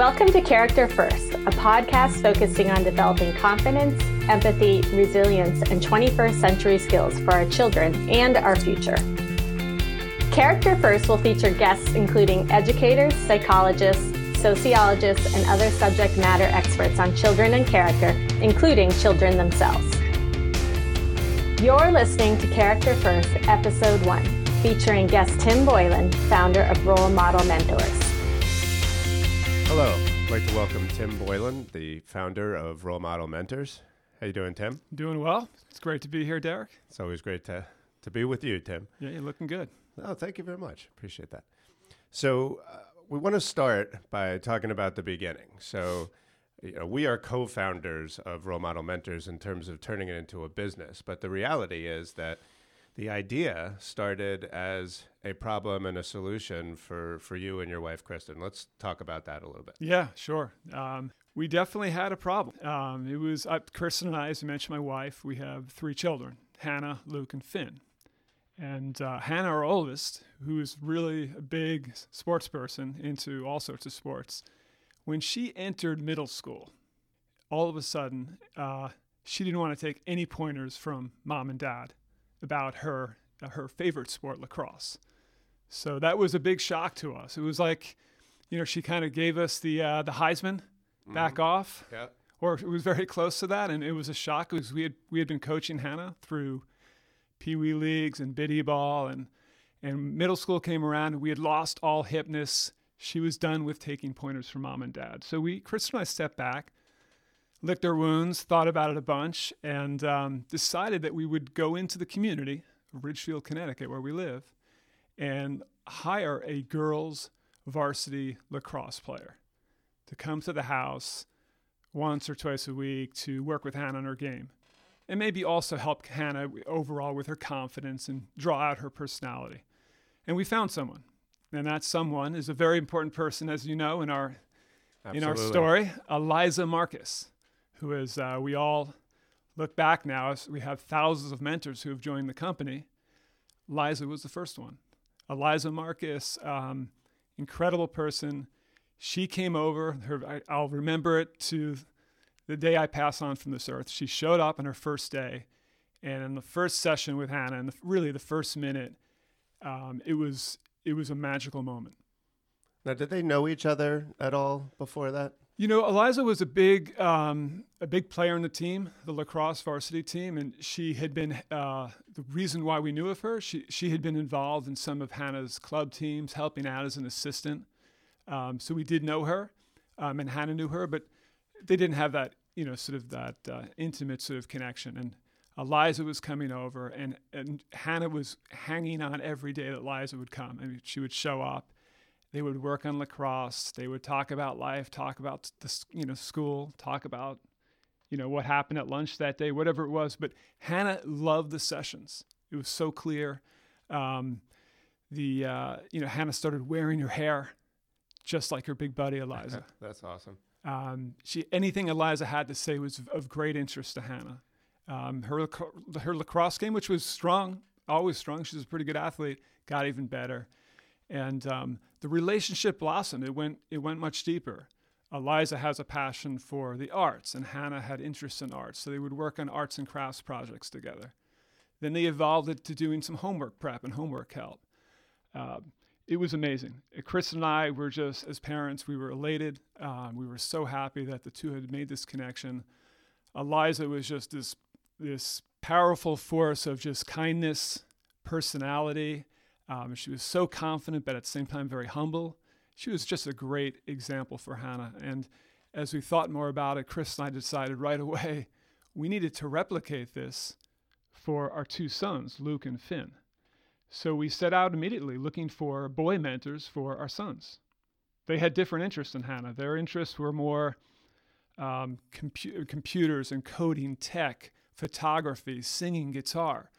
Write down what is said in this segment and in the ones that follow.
Welcome to Character First, a podcast focusing on developing confidence, empathy, resilience, and 21st century skills for our children and our future. Character First will feature guests including educators, psychologists, sociologists, and other subject matter experts on children and character, including children themselves. You're listening to Character First, Episode 1, featuring guest Tim Boylan, founder of Role Model Mentors. Hello, I'd like to welcome Tim Boylan, the founder of Role Model Mentors. How you doing, Tim? Doing well. It's great to be here, Derek. It's always great to, to be with you, Tim. Yeah, you're looking good. Oh, thank you very much. Appreciate that. So, uh, we want to start by talking about the beginning. So, you know, we are co-founders of Role Model Mentors in terms of turning it into a business, but the reality is that the idea started as a problem and a solution for, for you and your wife, Kristen. Let's talk about that a little bit. Yeah, sure. Um, we definitely had a problem. Um, it was uh, Kristen and I, as you mentioned, my wife. We have three children: Hannah, Luke, and Finn. And uh, Hannah, our oldest, who is really a big sports person into all sorts of sports, when she entered middle school, all of a sudden, uh, she didn't want to take any pointers from mom and dad about her uh, her favorite sport, lacrosse. So that was a big shock to us. It was like, you know, she kind of gave us the uh, the Heisman mm-hmm. back off, yeah. or it was very close to that, and it was a shock because we had we had been coaching Hannah through Pee Wee leagues and biddy ball, and and middle school came around, and we had lost all hipness. She was done with taking pointers from mom and dad. So we, Chris and I, stepped back licked our wounds, thought about it a bunch, and um, decided that we would go into the community of Ridgefield, Connecticut, where we live, and hire a girls' varsity lacrosse player to come to the house once or twice a week to work with Hannah on her game. And maybe also help Hannah overall with her confidence and draw out her personality. And we found someone. And that someone is a very important person, as you know, in our Absolutely. in our story, Eliza Marcus who is, uh, we all look back now, as we have thousands of mentors who have joined the company. Liza was the first one. Eliza Marcus, um, incredible person. She came over, her, I, will remember it to the day I pass on from this earth. She showed up on her first day. And in the first session with Hannah, and really the first minute, um, it was it was a magical moment. Now, did they know each other at all before that? You know, Eliza was a big, um, a big player in the team, the lacrosse varsity team, and she had been uh, the reason why we knew of her. She she had been involved in some of Hannah's club teams, helping out as an assistant. Um, so we did know her, um, and Hannah knew her, but they didn't have that, you know, sort of that uh, intimate sort of connection. And Eliza was coming over, and and Hannah was hanging on every day that Eliza would come. I mean, she would show up they would work on lacrosse. They would talk about life, talk about the you know school, talk about you know what happened at lunch that day, whatever it was. But Hannah loved the sessions. It was so clear. Um, the uh, you know Hannah started wearing her hair just like her big buddy Eliza. That's awesome. Um, she anything Eliza had to say was of great interest to Hannah. Um, her her lacrosse game, which was strong, always strong. She's a pretty good athlete. Got even better and um, the relationship blossomed. It went it went much deeper. Eliza has a passion for the arts, and Hannah had interest in arts, so they would work on arts and crafts projects together. Then they evolved it to doing some homework prep and homework help. Uh, it was amazing. Chris and I were just, as parents, we were elated. Um, we were so happy that the two had made this connection. Eliza was just this this powerful force of just kindness, personality, um, she was so confident, but at the same time very humble. She was just a great example for Hannah. And as we thought more about it, Chris and I decided right away we needed to replicate this for our two sons, Luke and Finn. So we set out immediately looking for boy mentors for our sons. They had different interests than Hannah. Their interests were more um, compu- computers and coding, tech, photography, singing, guitar.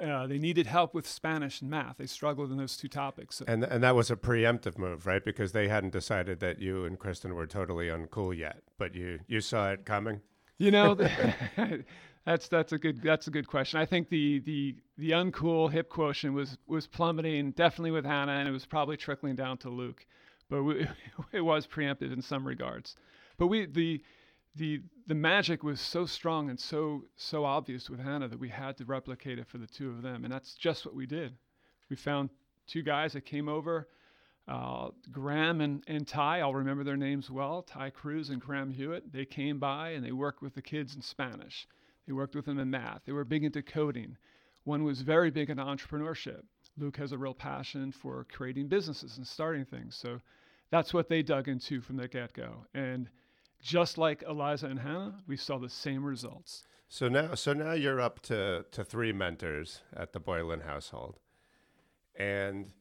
Uh, they needed help with Spanish and math. They struggled in those two topics. And and that was a preemptive move, right? Because they hadn't decided that you and Kristen were totally uncool yet, but you you saw it coming. You know, that's that's a good that's a good question. I think the the the uncool hip quotient was was plummeting definitely with Hannah, and it was probably trickling down to Luke. but we, it was preempted in some regards. But we the the the magic was so strong and so so obvious with Hannah that we had to replicate it for the two of them, and that's just what we did. We found two guys that came over, uh, Graham and, and Ty. I'll remember their names well. Ty Cruz and Graham Hewitt. They came by and they worked with the kids in Spanish. They worked with them in math. They were big into coding. One was very big into entrepreneurship. Luke has a real passion for creating businesses and starting things. So that's what they dug into from the get go. And just like Eliza and Hannah, we saw the same results. So now, so now you're up to, to three mentors at the Boylan household, and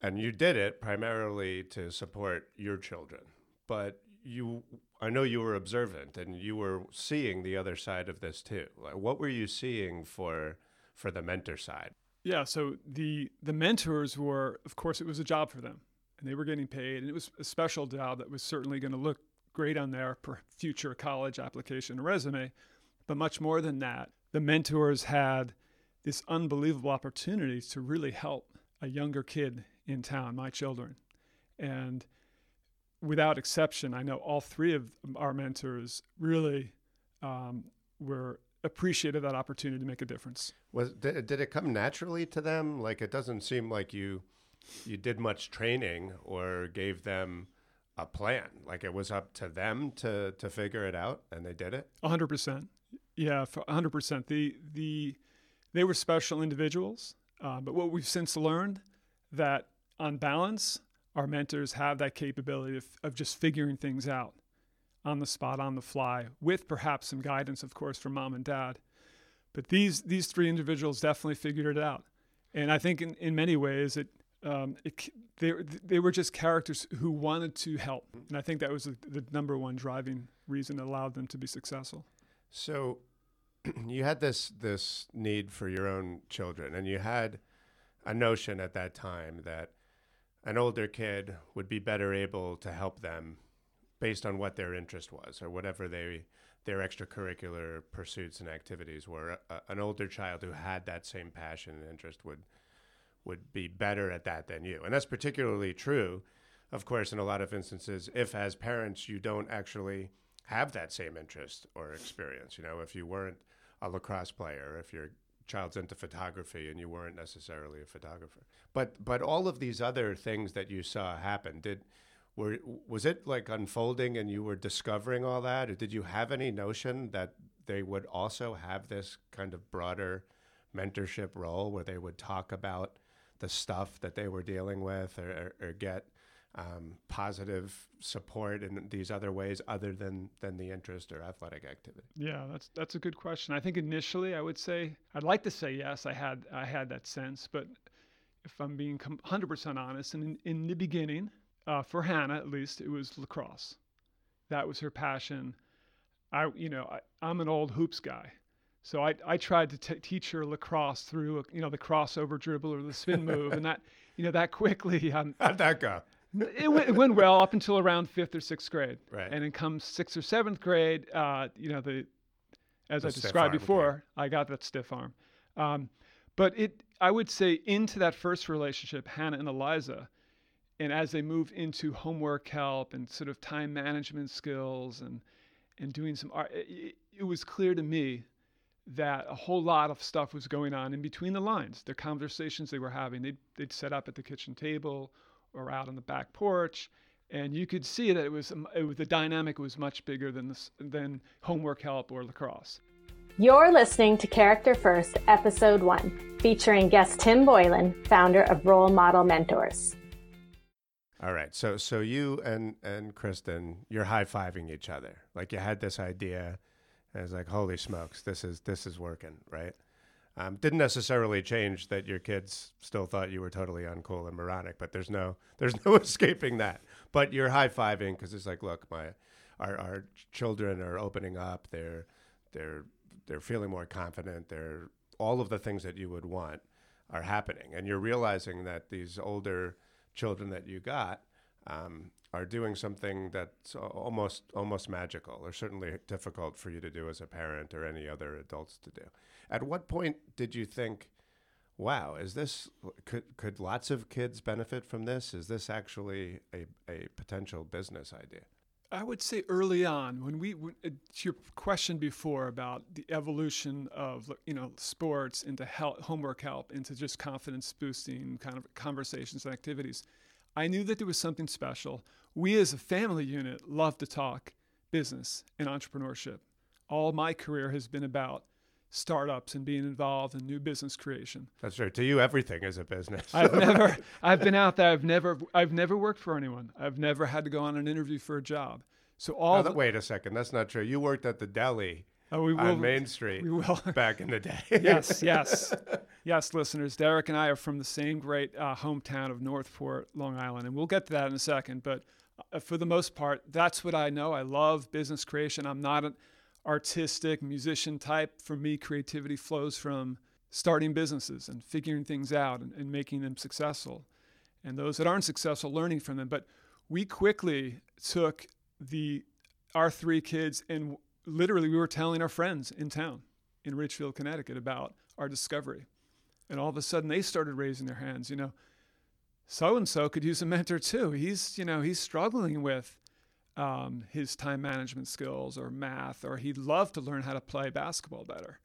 and you did it primarily to support your children. But you, I know you were observant, and you were seeing the other side of this too. Like, what were you seeing for for the mentor side? Yeah, so the the mentors were, of course, it was a job for them, and they were getting paid, and it was a special job that was certainly going to look great on their future college application resume. But much more than that, the mentors had this unbelievable opportunity to really help a younger kid in town, my children. And without exception, I know all three of our mentors really um, were appreciated that opportunity to make a difference. Was did, did it come naturally to them? Like it doesn't seem like you you did much training or gave them a plan. Like it was up to them to to figure it out, and they did it. A hundred percent. Yeah, a hundred percent. The the they were special individuals, uh, but what we've since learned that on balance, our mentors have that capability of, of just figuring things out on the spot, on the fly, with perhaps some guidance, of course, from mom and dad. But these these three individuals definitely figured it out, and I think in, in many ways it um, it, they, they were just characters who wanted to help. And I think that was the, the number one driving reason that allowed them to be successful. So you had this, this need for your own children, and you had a notion at that time that an older kid would be better able to help them based on what their interest was or whatever they their extracurricular pursuits and activities were. Uh, an older child who had that same passion and interest would would be better at that than you. And that's particularly true, of course, in a lot of instances, if as parents you don't actually have that same interest or experience. You know, if you weren't a lacrosse player, if your child's into photography and you weren't necessarily a photographer. But but all of these other things that you saw happen, did were was it like unfolding and you were discovering all that? Or did you have any notion that they would also have this kind of broader mentorship role where they would talk about the stuff that they were dealing with or, or, or get um, positive support in these other ways other than than the interest or athletic activity? Yeah, that's that's a good question. I think initially I would say I'd like to say yes. I had I had that sense, but if I'm being 100% honest, and in, in the beginning, uh, for Hannah at least, it was lacrosse. That was her passion. I you know I, I'm an old hoops guy. So I, I tried to t- teach her lacrosse through, you know, the crossover dribble or the spin move, and that, you know, that quickly. Um, How'd that go? it, went, it went well up until around fifth or sixth grade, right? And then comes sixth or seventh grade, uh, you know, the as the I described before, I got that stiff arm. Um, but it, I would say, into that first relationship, Hannah and Eliza, and as they move into homework help and sort of time management skills and and doing some art, it, it was clear to me that a whole lot of stuff was going on in between the lines. The conversations they were having, they'd, they'd set up at the kitchen table or out on the back porch, and you could see that it was, um, it was the dynamic was much bigger than this, than homework help or lacrosse. You're listening to Character First, Episode One, featuring guest Tim Boylan, founder of Role Model Mentors. All right, so so you and and Kristen, you're high fiving each other. Like you had this idea and it's like, holy smokes, this is this is working, right? Um, didn't necessarily change that your kids still thought you were totally uncool and moronic, but there's no there's no escaping that. But you're high fiving because it's like, look, my our our children are opening up. They're they're they're feeling more confident. They're all of the things that you would want are happening, and you're realizing that these older children that you got um, are doing something that's almost almost magical or certainly difficult for you to do as a parent or any other adults to do. At what point did you think, wow, is this could could lots of kids benefit from this? Is this actually a, a potential business idea? I would say early on, when we when, uh, your question before about the evolution of you know sports into help, homework help into just confidence boosting kind of conversations and activities, I knew that there was something special. We as a family unit love to talk business and entrepreneurship. All my career has been about startups and being involved in new business creation. That's true. To you, everything is a business. I've never, I've been out there. I've never, I've never worked for anyone. I've never had to go on an interview for a job. So all. the, wait a second. That's not true. You worked at the deli. Oh, we will, on Main Street. We will. back in the day. yes, yes, yes, listeners. Derek and I are from the same great uh, hometown of Northport, Long Island, and we'll get to that in a second. But uh, for the most part, that's what I know. I love business creation. I'm not an artistic musician type. For me, creativity flows from starting businesses and figuring things out and, and making them successful. And those that aren't successful, learning from them. But we quickly took the our three kids and literally we were telling our friends in town in Ridgefield, Connecticut about our discovery. And all of a sudden they started raising their hands, you know, so and so could use a mentor too. He's, you know, he's struggling with um, his time management skills or math, or he'd love to learn how to play basketball better.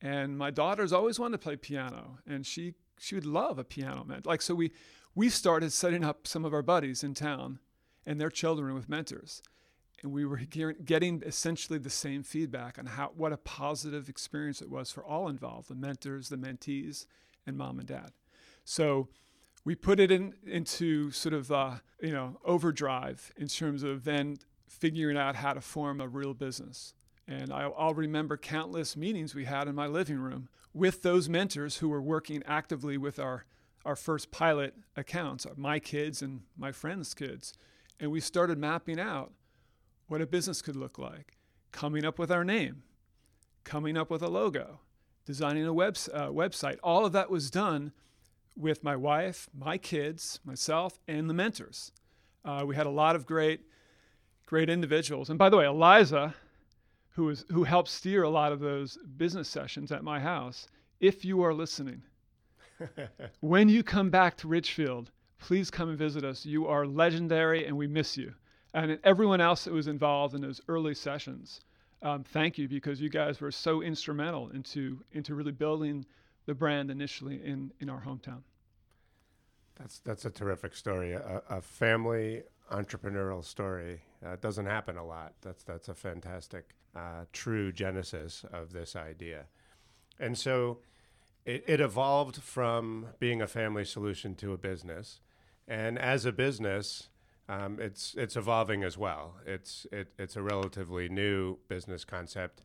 And my daughter's always wanted to play piano, and she she would love a piano mentor. Like so, we we started setting up some of our buddies in town and their children with mentors, and we were getting essentially the same feedback on how what a positive experience it was for all involved the mentors the mentees and mom and dad. So we put it in into sort of uh, you know overdrive in terms of then figuring out how to form a real business. And I, i'll remember countless meetings we had in my living room with those mentors who were working actively with our our first pilot accounts my kids and my friends kids. And we started mapping out what a business could look like, coming up with our name, coming up with a logo, designing a web, uh, website. All of that was done with my wife, my kids, myself, and the mentors. Uh, we had a lot of great, great individuals. And by the way, Eliza, who, is, who helped steer a lot of those business sessions at my house, if you are listening, when you come back to Ridgefield, please come and visit us. You are legendary and we miss you and everyone else that was involved in those early sessions. Um, thank you because you guys were so instrumental into into really building the brand initially in in our hometown. That's that's a terrific story, a, a family entrepreneurial story. Uh, doesn't happen a lot. That's that's a fantastic, uh, true genesis of this idea, and so it, it evolved from being a family solution to a business, and as a business um, it's it's evolving as well. It's it, it's a relatively new business concept.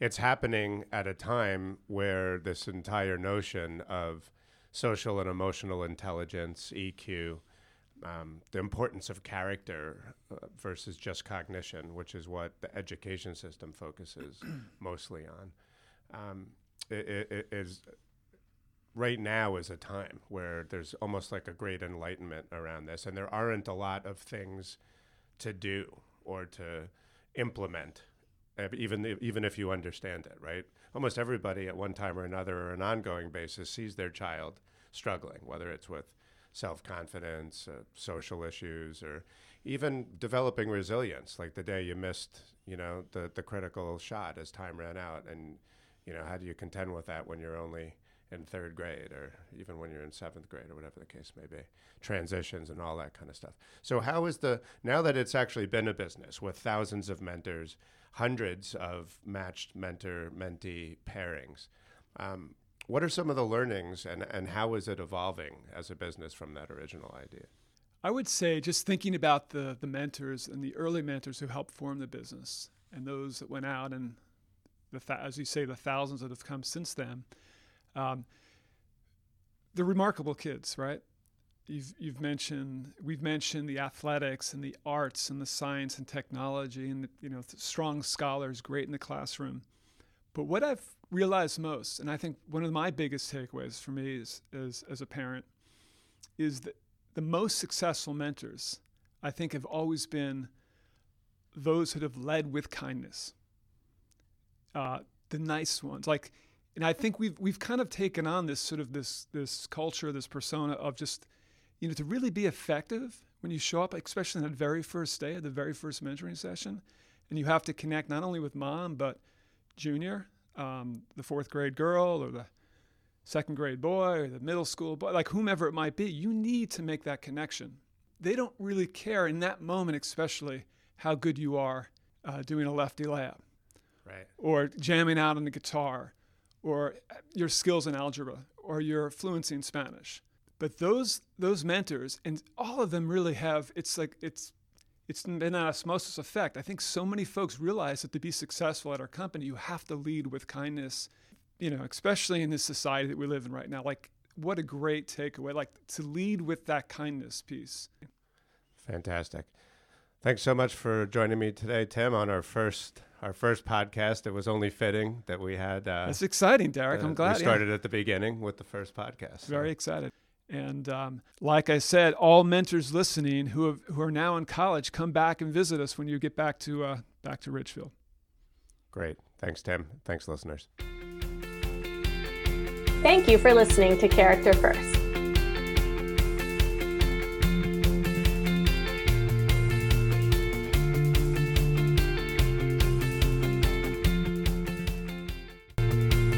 It's happening at a time where this entire notion of social and emotional intelligence (EQ), um, the importance of character uh, versus just cognition, which is what the education system focuses mostly on, um, it, it, it is right now is a time where there's almost like a great enlightenment around this, and there aren't a lot of things to do or to implement, even even if you understand it. Right? Almost everybody at one time or another, or an ongoing basis, sees their child struggling, whether it's with self confidence, uh, social issues, or even developing resilience. Like the day you missed, you know, the the critical shot as time ran out, and you know, how do you contend with that when you're only in third grade or even when you're in seventh grade or whatever the case may be transitions and all that kind of stuff. So how is the now that it's actually been a business with thousands of mentors hundreds of matched mentor mentee pairings um, what are some of the learnings and, and how is it evolving as a business from that original idea? I would say just thinking about the, the mentors and the early mentors who helped form the business and those that went out and the th- as you say the thousands that have come since then um, they're remarkable kids, right? You've, you've mentioned we've mentioned the athletics and the arts and the science and technology and the, you know strong scholars, great in the classroom. But what I've realized most, and I think one of my biggest takeaways for me is, is as a parent, is that the most successful mentors, I think, have always been those that have led with kindness. Uh, the nice ones, like and I think we've we've kind of taken on this sort of this this culture, this persona of just you know to really be effective when you show up, especially on that very first day, of the very first mentoring session, and you have to connect not only with mom but junior, um, the fourth grade girl or the second grade boy or the middle school boy, like whomever it might be. You need to make that connection. They don't really care in that moment, especially how good you are uh, doing a lefty lap, right, or jamming out on the guitar or uh, your skills in algebra or your fluency in Spanish. But those those mentors and all of them really have it's like it's it's been an osmosis effect. I think so many folks realize that to be successful at our company, you have to lead with kindness. You know, especially in this society that we live in right now. Like, what a great takeaway! Like to lead with that kindness piece. Fantastic. Thanks so much for joining me today, Tim, on our first our first podcast. It was only fitting that we had. Uh, That's exciting, Derek. uh, I'm glad. we started at the beginning with the first podcast. so- Very excited. And um, like I said, all mentors listening who have, who are now in college, come back and visit us when you get back to uh, back to Ridgefield. Great. Thanks, Tim. Thanks, listeners. Thank you for listening to Character First.